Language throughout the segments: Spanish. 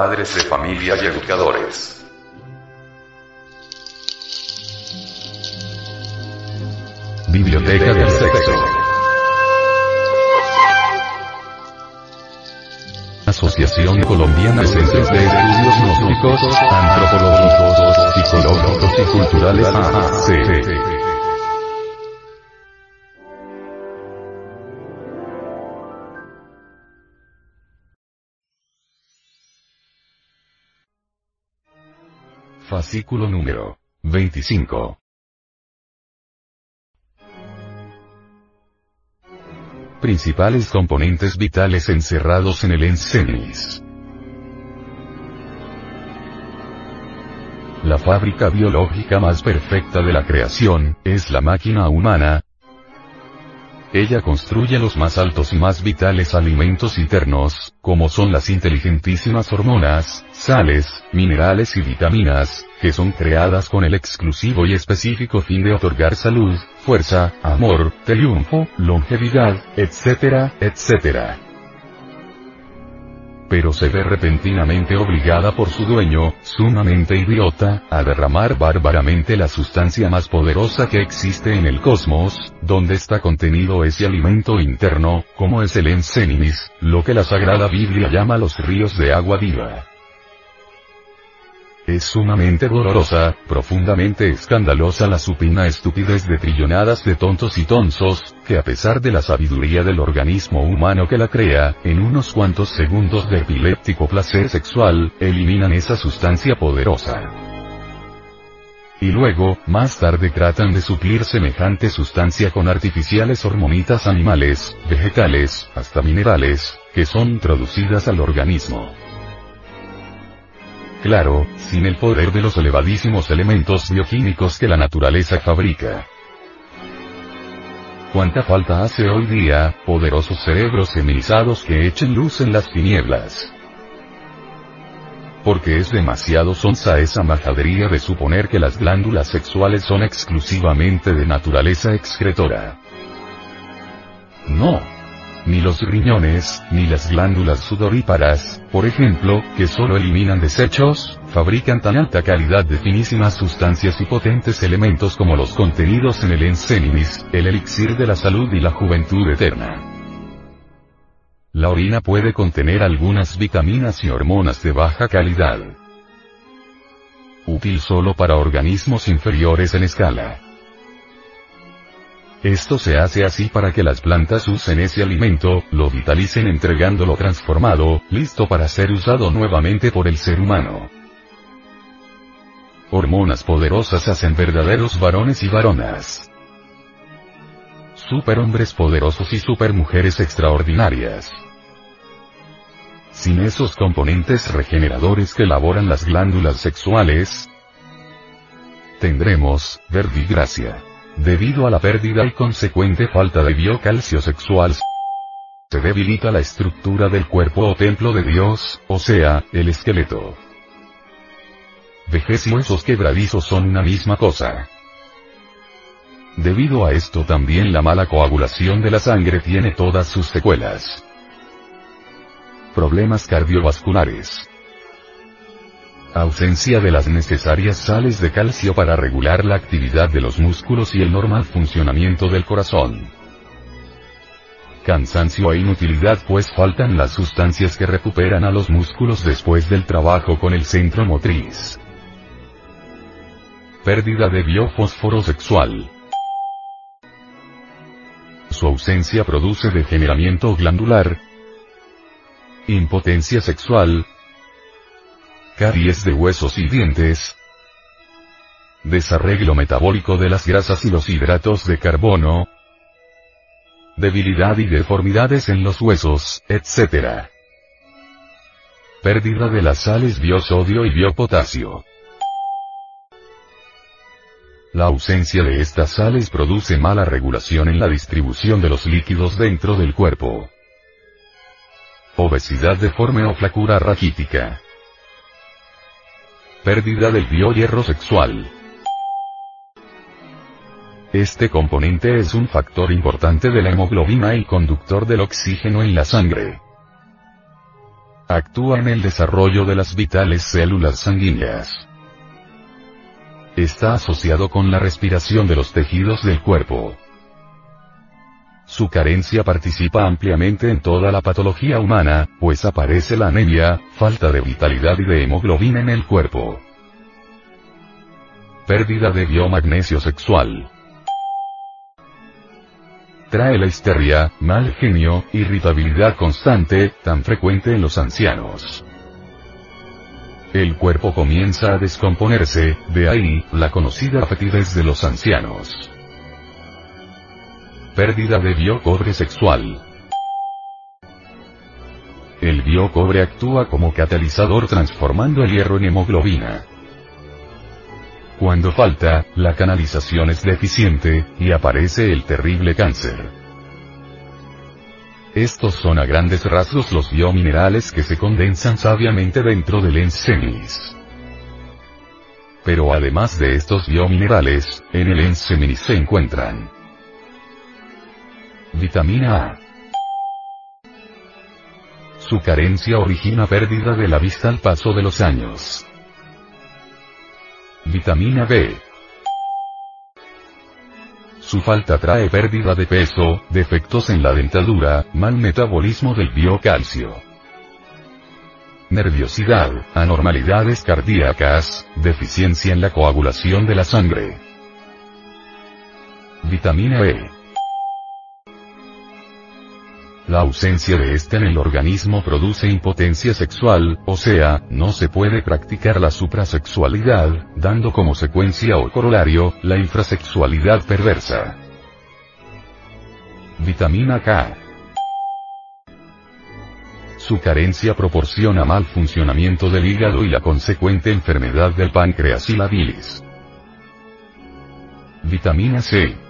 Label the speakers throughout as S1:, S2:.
S1: padres de familia y educadores.
S2: Biblioteca del Sexo. Asociación Colombiana de Centros de Estudios Gnósticos, Antropológicos, Psicológicos y Culturales AAC. Fascículo número 25. Principales componentes vitales encerrados en el encenis. La fábrica biológica más perfecta de la creación, es la máquina humana, ella construye los más altos y más vitales alimentos internos, como son las inteligentísimas hormonas, sales, minerales y vitaminas, que son creadas con el exclusivo y específico fin de otorgar salud, fuerza, amor, triunfo, longevidad, etc., etc pero se ve repentinamente obligada por su dueño, sumamente idiota, a derramar bárbaramente la sustancia más poderosa que existe en el cosmos, donde está contenido ese alimento interno, como es el enseninis, lo que la Sagrada Biblia llama los ríos de agua viva. Es sumamente dolorosa, profundamente escandalosa la supina estupidez de trillonadas de tontos y tonsos, que a pesar de la sabiduría del organismo humano que la crea, en unos cuantos segundos de epiléptico placer sexual, eliminan esa sustancia poderosa. Y luego, más tarde tratan de suplir semejante sustancia con artificiales hormonitas animales, vegetales, hasta minerales, que son introducidas al organismo. Claro, sin el poder de los elevadísimos elementos bioquímicos que la naturaleza fabrica. ¿Cuánta falta hace hoy día, poderosos cerebros feminizados que echen luz en las tinieblas? Porque es demasiado sonsa esa majadería de suponer que las glándulas sexuales son exclusivamente de naturaleza excretora. No, ni los riñones, ni las glándulas sudoríparas, por ejemplo, que solo eliminan desechos, fabrican tan alta calidad de finísimas sustancias y potentes elementos como los contenidos en el enseninis, el elixir de la salud y la juventud eterna. La orina puede contener algunas vitaminas y hormonas de baja calidad. Útil solo para organismos inferiores en escala. Esto se hace así para que las plantas usen ese alimento, lo vitalicen entregándolo transformado, listo para ser usado nuevamente por el ser humano. Hormonas poderosas hacen verdaderos varones y varonas. Superhombres poderosos y supermujeres extraordinarias. Sin esos componentes regeneradores que elaboran las glándulas sexuales, tendremos, verdigracia. Debido a la pérdida y consecuente falta de biocalcio sexual, se debilita la estructura del cuerpo o templo de Dios, o sea, el esqueleto. Vejez y huesos quebradizos son una misma cosa. Debido a esto también la mala coagulación de la sangre tiene todas sus secuelas. Problemas cardiovasculares. Ausencia de las necesarias sales de calcio para regular la actividad de los músculos y el normal funcionamiento del corazón. Cansancio e inutilidad pues faltan las sustancias que recuperan a los músculos después del trabajo con el centro motriz. Pérdida de biofósforo sexual. Su ausencia produce degeneramiento glandular, impotencia sexual, caries de huesos y dientes, desarreglo metabólico de las grasas y los hidratos de carbono, debilidad y deformidades en los huesos, etc. Pérdida de las sales biosodio y biopotasio. La ausencia de estas sales produce mala regulación en la distribución de los líquidos dentro del cuerpo. Obesidad deforme o flacura raquítica. Pérdida del biohierro sexual. Este componente es un factor importante de la hemoglobina y conductor del oxígeno en la sangre. actúa en el desarrollo de las vitales células sanguíneas. Está asociado con la respiración de los tejidos del cuerpo. Su carencia participa ampliamente en toda la patología humana, pues aparece la anemia, falta de vitalidad y de hemoglobina en el cuerpo. Pérdida de biomagnesio sexual. Trae la histeria, mal genio, irritabilidad constante, tan frecuente en los ancianos. El cuerpo comienza a descomponerse, de ahí, la conocida fetidez de los ancianos. Pérdida de biocobre sexual. El biocobre actúa como catalizador transformando el hierro en hemoglobina. Cuando falta, la canalización es deficiente, y aparece el terrible cáncer. Estos son a grandes rasgos los biominerales que se condensan sabiamente dentro del enseminis. Pero además de estos biominerales, en el enseminis se encuentran Vitamina A. Su carencia origina pérdida de la vista al paso de los años. Vitamina B. Su falta trae pérdida de peso, defectos en la dentadura, mal metabolismo del biocalcio. Nerviosidad, anormalidades cardíacas, deficiencia en la coagulación de la sangre. Vitamina E. La ausencia de este en el organismo produce impotencia sexual, o sea, no se puede practicar la suprasexualidad, dando como secuencia o corolario, la infrasexualidad perversa. Vitamina K. Su carencia proporciona mal funcionamiento del hígado y la consecuente enfermedad del páncreas y la bilis. Vitamina C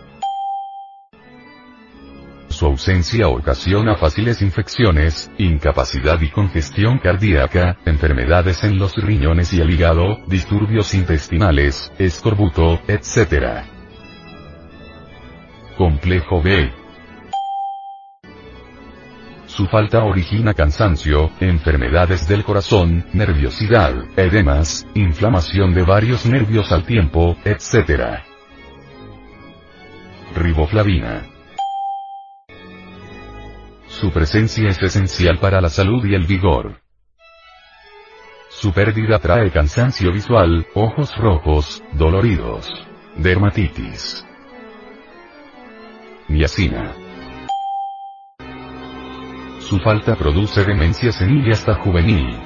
S2: su ausencia ocasiona fáciles infecciones, incapacidad y congestión cardíaca, enfermedades en los riñones y el hígado, disturbios intestinales, escorbuto, etc. Complejo B. Su falta origina cansancio, enfermedades del corazón, nerviosidad, edemas, inflamación de varios nervios al tiempo, etc. Riboflavina. Su presencia es esencial para la salud y el vigor. Su pérdida trae cansancio visual, ojos rojos, doloridos. Dermatitis. Niacina. Su falta produce demencia senil y hasta juvenil.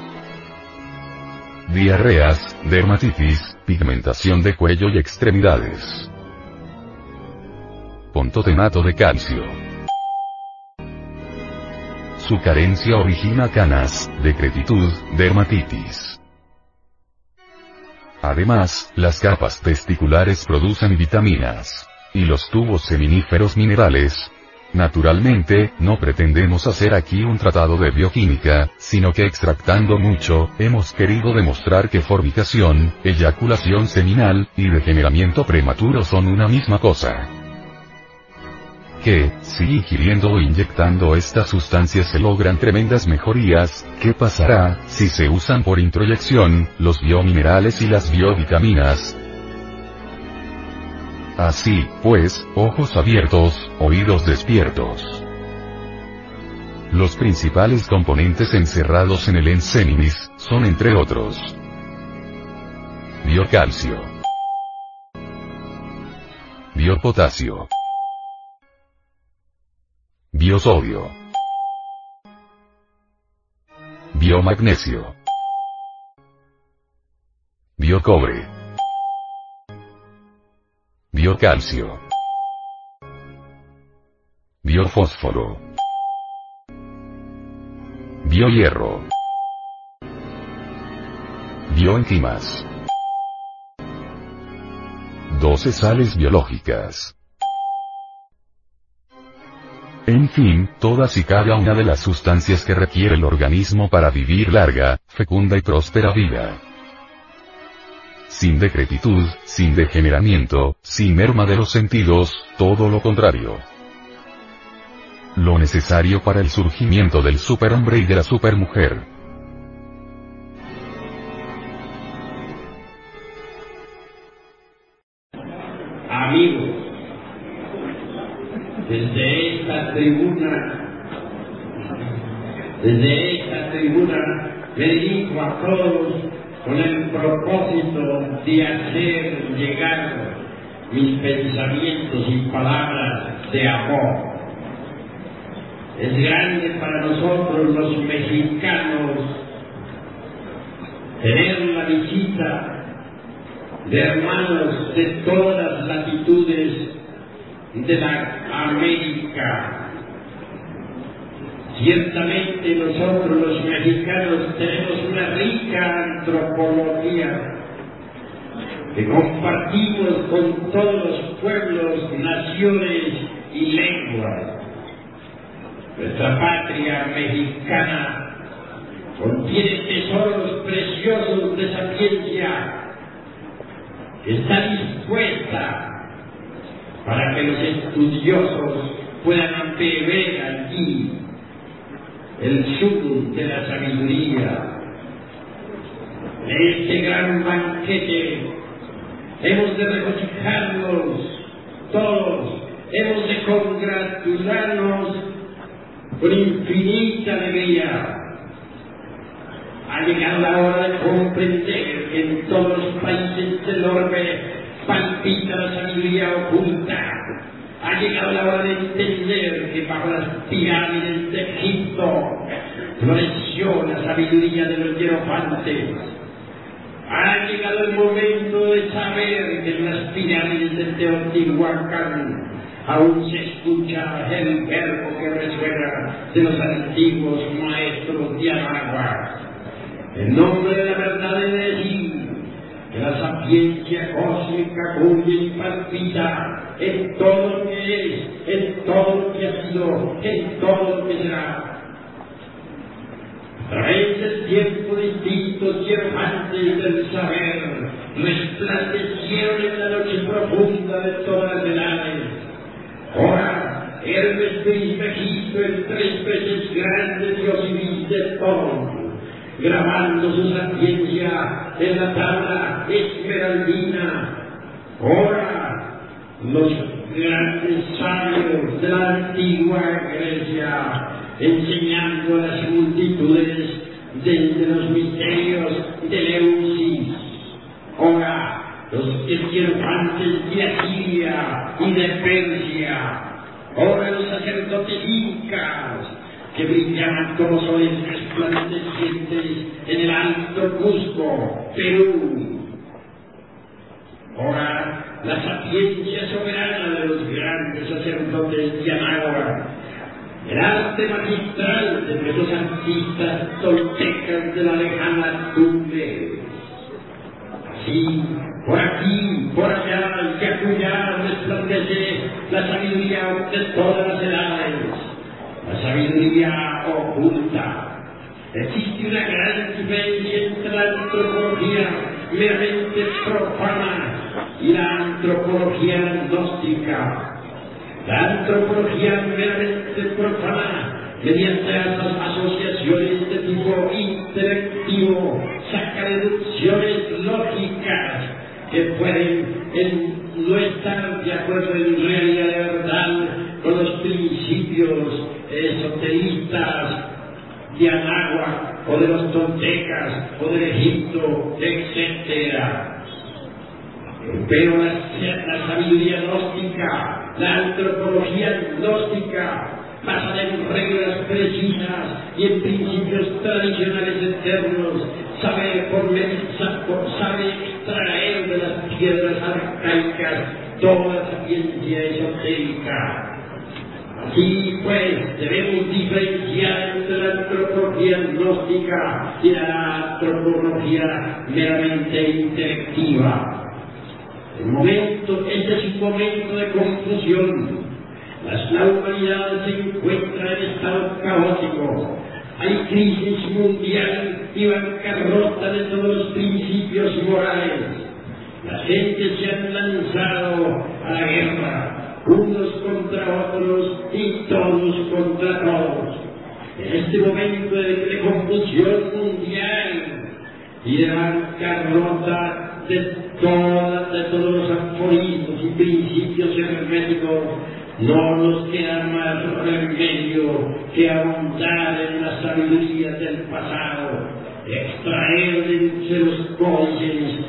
S2: Diarreas, dermatitis, pigmentación de cuello y extremidades. Pontotenato de calcio. Su carencia origina canas, decretitud, dermatitis. Además, las capas testiculares producen vitaminas. Y los tubos seminíferos minerales. Naturalmente, no pretendemos hacer aquí un tratado de bioquímica, sino que extractando mucho, hemos querido demostrar que formicación, eyaculación seminal, y degeneramiento prematuro son una misma cosa que, si ingiriendo o inyectando estas sustancias se logran tremendas mejorías, ¿qué pasará, si se usan por introyección, los biominerales y las biovitaminas? Así, pues, ojos abiertos, oídos despiertos. Los principales componentes encerrados en el enseminis, son entre otros. Biocalcio. Biopotasio. Biosodio. Biomagnesio. Biocobre. Biocalcio. Biofósforo. Biohierro. Bioenzimas. 12 sales biológicas. En fin, todas y cada una de las sustancias que requiere el organismo para vivir larga, fecunda y próspera vida. Sin decrepitud, sin degeneramiento, sin merma de los sentidos, todo lo contrario. Lo necesario para el surgimiento del superhombre y de la supermujer.
S3: A todos con el propósito de hacer llegar mis pensamientos y palabras de amor. Es grande para nosotros los mexicanos tener la visita de hermanos de todas las latitudes de la América. Ciertamente nosotros los mexicanos tenemos una rica antropología que compartimos con todos los pueblos, naciones y lenguas. Nuestra patria mexicana contiene tesoros preciosos de sapiencia que está dispuesta para que los estudiosos puedan beber allí el sudor de la sabiduría. En este gran banquete hemos de regocijarnos todos, hemos de congratularnos con infinita alegría. Ha llegado la hora de comprender que en todos los países del orbe palpita la sabiduría oculta. Ha llegado la hora de entender que bajo las pirámides de Egipto floreció la sabiduría de los hierofantes. Ha llegado el momento de saber que en las pirámides de Teotihuacán aún se escucha el verbo que resuena de los antiguos maestros de Anagua. En nombre de la verdad de decir que la sapiencia cósmica cuya y palpita en todo lo que es, en todo lo que ha sido, en todo lo que será. Través del tiempo distintos y hermantes del saber resplandecieron en la noche profunda de todas las edades. Ahora, Hermes Trismegisto, el tres veces grande Dios y de todo, grabando su sapiencia en la tabla esmeraldina. Ahora, los grandes sabios de la antigua Grecia, enseñando a las multitudes desde los misterios de Leusis. Ahora, los hierofantes de Asiria y de Persia. Ahora los sacerdotes incas, que brillaban como soles resplandecientes en el alto Cusco, Perú. Ahora, la sapiencia soberana de los grandes sacerdotes de Anáhuac, el arte magistral de nuestros artistas toltecas de la lejana Tumbes. Así, por aquí, por allá y acullá resplandece la sabiduría de todas las edades, la sabiduría oculta. Existe una gran diferencia entre la antropología meramente profana y la antropología gnóstica. La antropología meramente profana, mediante las asociaciones de tipo intelectivo, saca deducciones lógicas que pueden en, no estar de acuerdo en realidad de verdad con los principios esoteristas de Anáhuac o de los toltecas o del Egipto, etc. Pero la, sabiduría gnóstica, la antropología gnóstica, basada en reglas precisas y en principios tradicionales eternos, sabe, por, sabe extraer de las piedras arcaicas toda la ciencia esotérica. Así pues, debemos diferenciar entre la antropología gnóstica y la antropología meramente intelectiva. El momento, este es un momento de confusión. La humanidad se encuentra en estado caótico. Hay crisis mundial y bancarrota de todos los principios morales. La gente se ha lanzado a la guerra, unos contra otros y todos contra todos. En este momento de, de confusión mundial y de bancarrota de, toda, de todos los aforismos y principios herméticos, No nos queda más remedio que ahondar en la sabiduría del pasado, extraer de los códices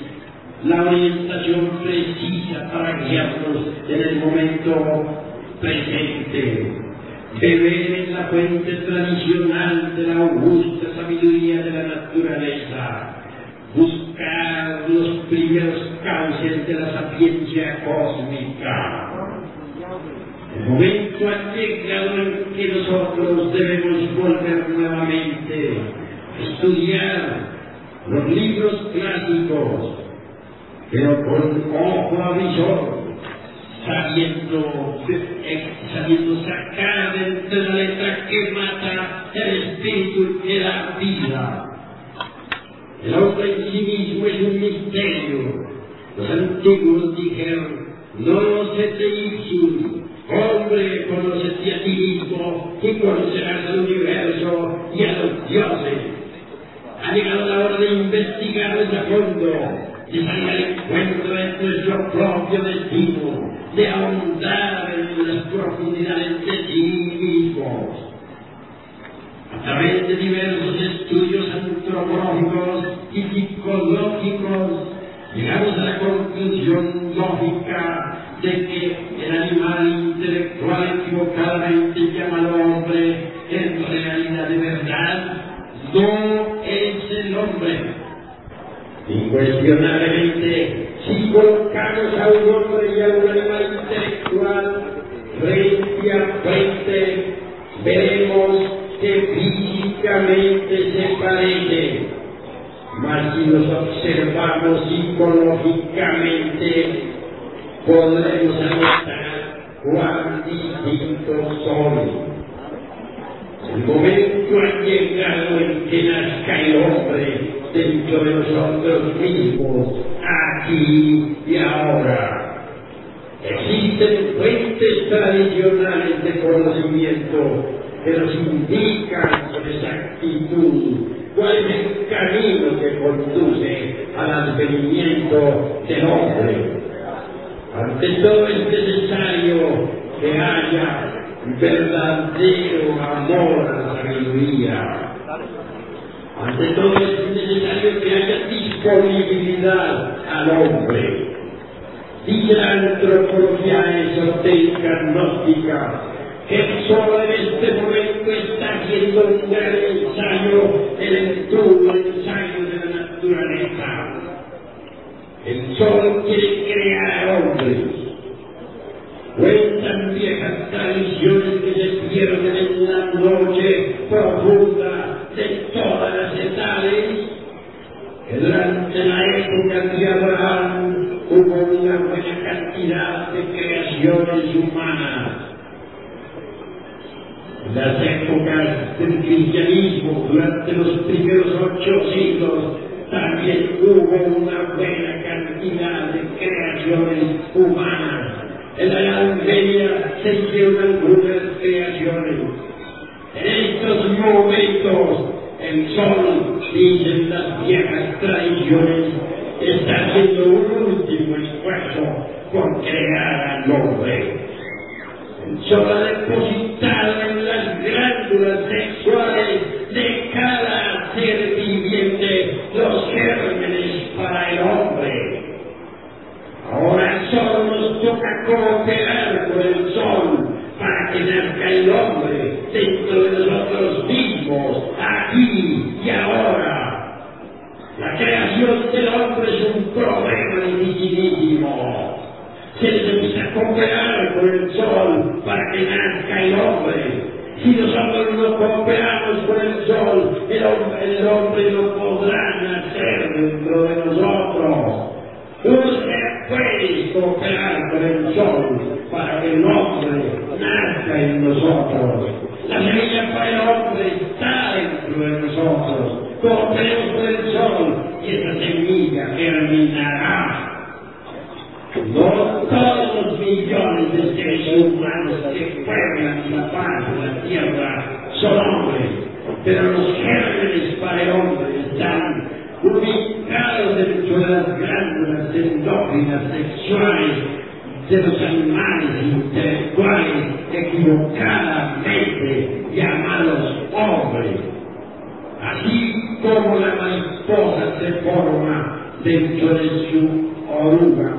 S3: la orientación precisa para guiarnos en el momento presente. Beber en la fuente tradicional de la augusta sabiduría de la naturaleza. Buscar los primeros cauces de la sapiencia cósmica. El momento ha llegado en que nosotros debemos volver nuevamente a estudiar los libros clásicos, pero con ojo avisor, sabiendo, sabiendo sacar entre la letra que mata el espíritu y la vida. El hombre en sí mismo es un misterio. Los antiguos dijeron, no se te ipsus, hombre, conócete a ti mismo y conocerás al universo y a los dioses. Ha llegado la hora de investigar a fondo, de salir al encuentro de nuestro propio destino, de ahondar en las profundidades de sí mismos. A través de diversos estudios y psicológicos, llegamos a la conclusión lógica de que el animal intelectual equivocadamente llamado hombre, en realidad de verdad, no es el hombre. Incuestionablemente, si colocamos a un hombre y a un animal intelectual frente a frente, veremos que físicamente se parecen, mas si los observamos psicológicamente, podremos anotar cuán distintos son. El momento ha llegado en que nazca el hombre dentro de nosotros mismos, aquí y ahora. Existen fuentes tradicionales de conocimiento que nos indican con exactitud cuál es el camino que conduce al advenimiento del hombre. Ante todo es necesario que haya verdadero amor a la sabiduría. Ante todo es necesario que haya disponibilidad al hombre. Dice la antropología esotérica gnóstica que solo en este momento está haciendo un gran ensayo, el el ensayo de la naturaleza. El sol quiere crear hombres. Cuentan viejas tradiciones que se pierden en la noche profunda de todas las edades, que durante la época de Abraham hubo una buena cantidad de creaciones humanas. Las épocas del cristianismo, durante los primeros ocho siglos, también hubo una buena cantidad de creaciones humanas. En la Edad Media se hicieron algunas creaciones. En estos momentos, el sol, dicen las viejas tradiciones, está haciendo un último esfuerzo por crear al hombre. El sol ha depositado en las glándulas sexuales de cada ser viviente los gérmenes para el hombre. Ahora solo nos toca cooperar con el sol para que nazca el hombre dentro de nosotros mismos, aquí y ahora. La creación del hombre es un problema dificilísimo. Se necesita cooperar con el sol para que nazca el hombre. Si nosotros no cooperamos con el sol, el hombre, el hombre no podrá nacer dentro de nosotros. Usted puede cooperar con el sol para que el hombre nazca en nosotros. La semilla para el hombre está dentro de nosotros. Cooperemos con el sol y esa semilla germinará. No todos los millones de seres humanos que pueblan la paz de la tierra son hombres, pero los gérmenes para el hombre están ubicados dentro de las glándulas endógenas sexuales de los animales intelectuales equivocadamente llamados hombres. Así como la mariposa se forma dentro de su oruga,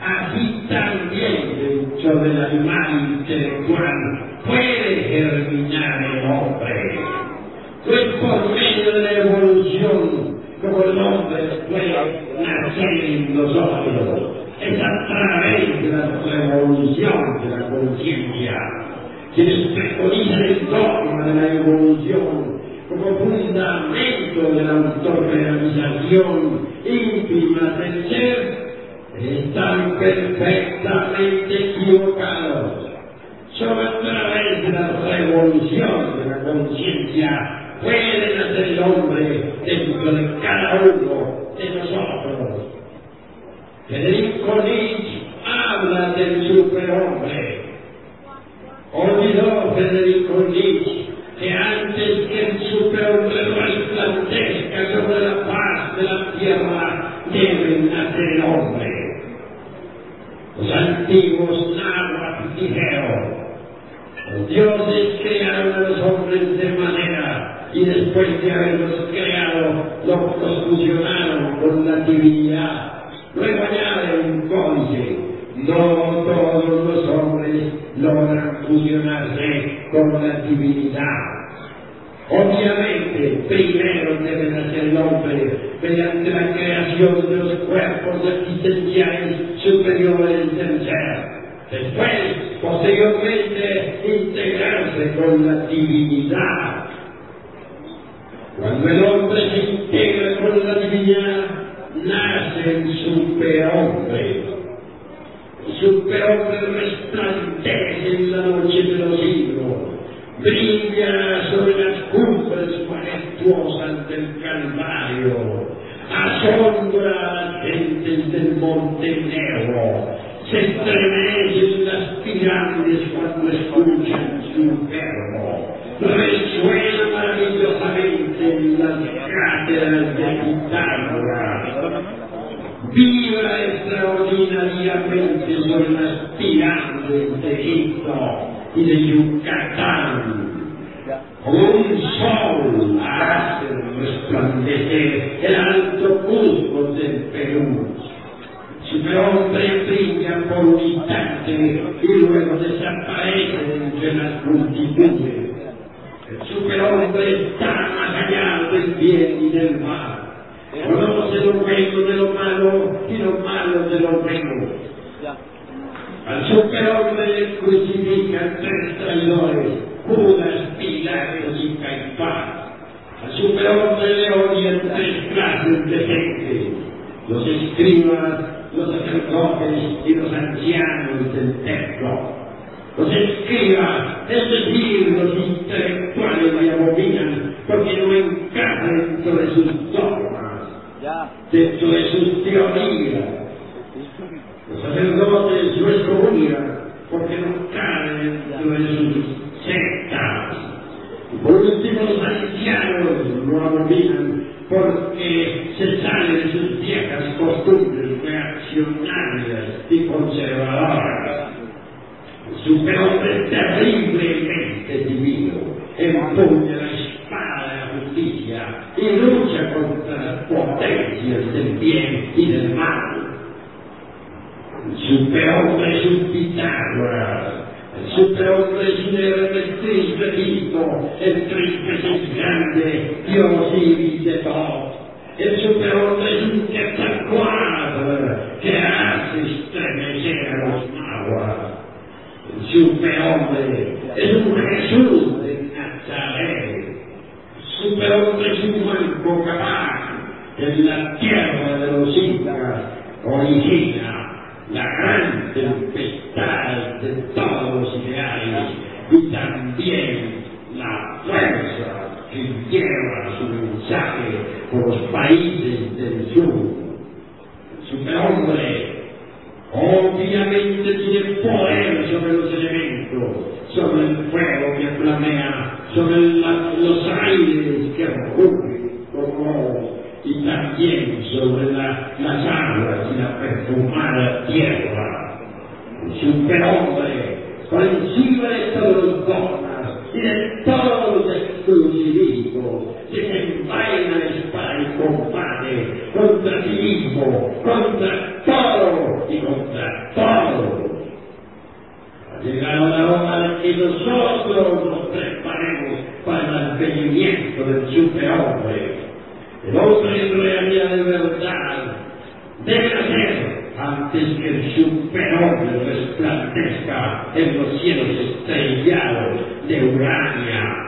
S3: así también dentro del animal intelectual puede germinar el hombre. Pues por medio de la evolución, como el hombre puede nacer en nosotros, es a través de la revolución de la conciencia que les preconiza el dogma de la evolución como fundamento de la autorrealización íntima del ser, están perfectamente equivocados. Solo a través de la revolución de la conciencia puede nacer el hombre dentro de cada uno de nosotros. Federico Nietzsche habla del superhombre. Olvidó Federico Nietzsche que antes que el superhombre resplandezca sobre la paz de la tierra, debe nacer el hombre. Los antiguos náhuatl dijeron, los dioses crearon a los hombres de manera y después de haberlos creado, los fusionaron con la divinidad. Luego añade un códice, no todos los hombres logran fusionarse con la divinidad. Obviamente, primero debe nacer el hombre mediante la creación de los cuerpos existenciales superiores del ser. Después, posteriormente, integrarse con la divinidad. Cuando el hombre se integra con la divinidad, nace el superhombre. El superhombre resplandece en la noche de los siglos, brilla sobre las cumbres majestuosas del Calvario, asombra a las gentes del Monte Negro, se estremecen las pirámides cuando escuchan su verbo, resuena maravillosamente en las cátedras de Pitágoras, vibra extraordinariamente sobre las pirámides de Egipto y de Yucatán. Un sol hace resplandecer el alto Cusco del Perú. Superhombre brilla por un instante y luego desaparece entre las multitudes. El superhombre está más allá del bien y del mal. Conoce lo bueno de lo malo y lo malo de lo bueno. Al superhombre le crucifican tres traidores, Judas, Pilatos y Caifás. Al superhombre le odian tres clases de gente, los escribas, los sacerdotes y los ancianos del templo. Los escribas, es decir, los intelectuales le abominan porque no encaja dentro de sus dogmas, dentro de sus teorías. Los sacerdotes lo excomulgan porque no caen dentro de sus sectas. Y por último, los ancianos lo abominan porque se sale de sus viejas costumbres reaccionarias y conservadoras. El superhombre terriblemente divino empuña la y lucha contra las potencias del bien y del mal. El superhombre es un Pitágoras, el superhombre es un hermetriz bendito, el tres veces grande, Dios y de todo. El superhombre es un Quetzalcoatl que hace estremecer a los nahuas. El superhombre es un Jesús. El capaz en la tierra de los incas origina la gran tempestad de todos los ideales y también la fuerza que lleva su mensaje por los países del sur. El superhombre obviamente tiene poder sobre los elementos, sobre el fuego que flamea, sobre la, y también sobre la, las aguas y la perfumada tierra. superhombre, por encima de todos los y de todos los exclusivismos, desenvaina la espada y combate contra sí mismo, contra todo y contra todos. Ha llegado la hora de que nosotros nos preparemos para el advenimiento del superhombre. Hombre en realidad de verdad debe nacer antes que el superhombre resplandezca en los cielos estrellados de Urania.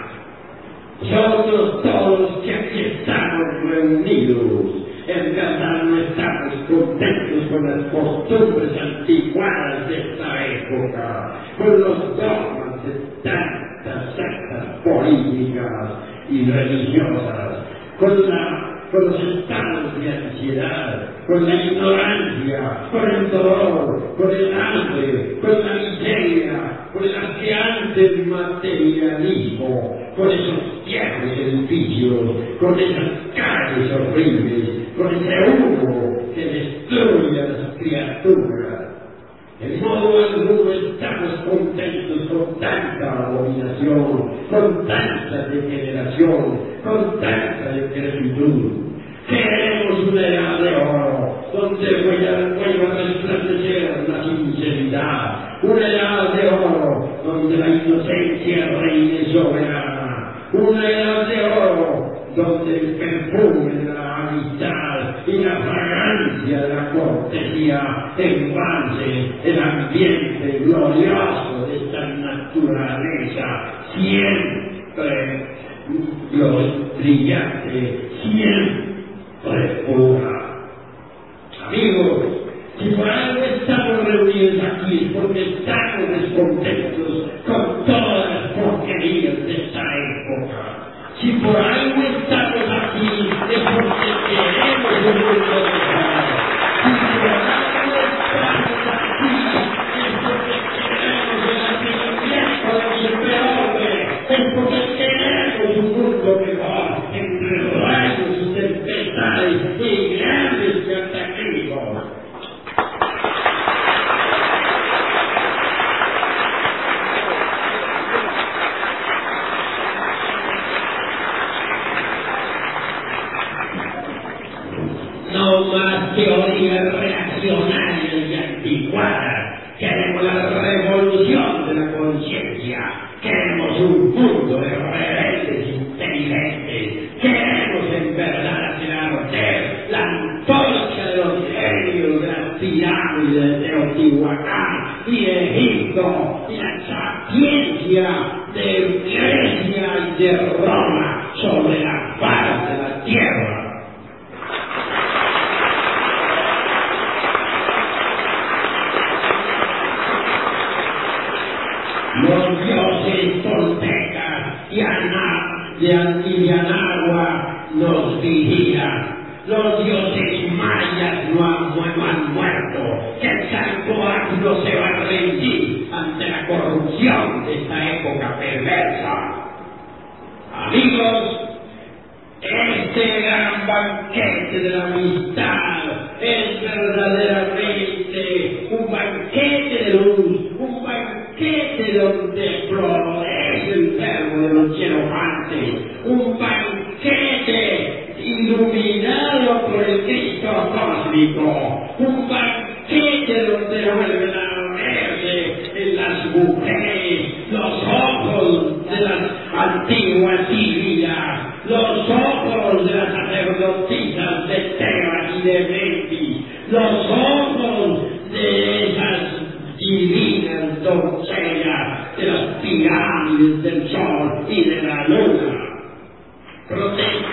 S3: Nosotros todos que aquí estamos reunidos, en verdad no estamos contentos con las costumbres anticuadas de esta época, con los dogmas de tantas sectas políticas y religiosas, con la con los estados de ansiedad, con la ignorancia, con el dolor, con el hambre, con la miseria, con el asqueante materialismo, con esos viejos edificios, con esas calles horribles, con ese humo que destruye a las criaturas. En modo alguno estamos contentos con tanta abominación, con tanta degeneración, con tanta decrepitud. Queremos una edad de oro, donde vuelva a resplandecer la sinceridad, una edad de oro, donde la inocencia reine soberana, una edad de oro, donde el perfume de la amistad y la de la cortesía embalse el ambiente glorioso de esta naturaleza siempre brillante, siempre pura. Amigos, si por algo estamos reunidos aquí es porque estamos descontentos de Roma sobre la faz de la tierra. los dioses toltecas y Ana, de Antivianagua nos vigilan. Los dioses las sacerdotisas de Tebas y de Memphis, los ojos de esas divinas doncellas de las pirámides del sol y de la luna. Prote-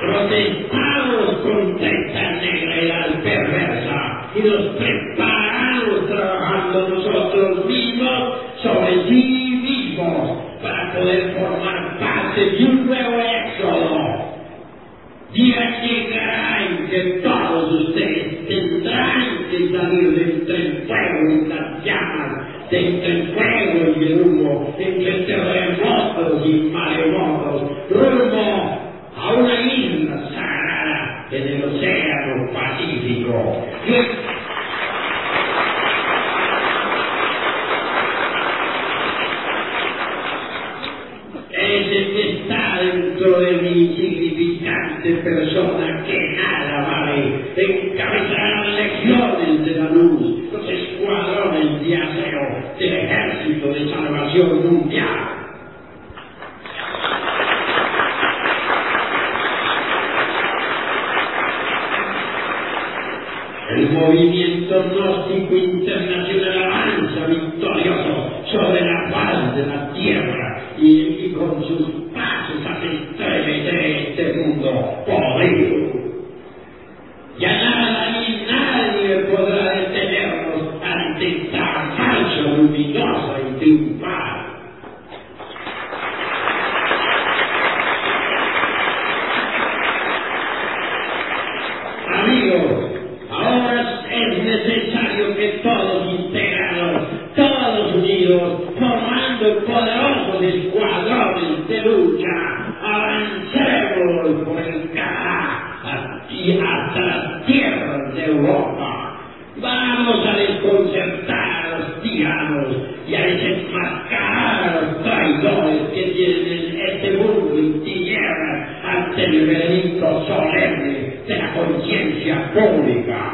S3: protestamos contra esta negredad perversa y nos preparamos trabajando nosotros mismos sobre sí mismos para poder formar parte de un nuevo éxodo. Día llegará en que todos ustedes tendrán que salir de entre el fuego y las llamas, de entre el fuego y el humo, entre terremotos y maremotos, rumbo a una isla sagrada mundo. Ese que está de mi insignificante persona que nada vale, encabezará las legiones de la luz, los escuadrones de acero del ejército de salvación mundial. El movimiento gnóstico internacional avanza victorioso sobre la faz de la tierra y, y con sus pasos hace estremecer este mundo podrido. Ya nada ni nadie podrá detenernos ante esta marcha luminosa y triunfal. Amigos, ahora es necesario que todos integrados, todos unidos, formando poderosos escuadrones de lucha, avancemos por el Canadá y hasta las tierras de Europa. Vamos a desconcertar a los tiranos y a desenmascarar a los traidores que tienen este mundo en tinieblas ante el veredicto solemne de la conciencia pública.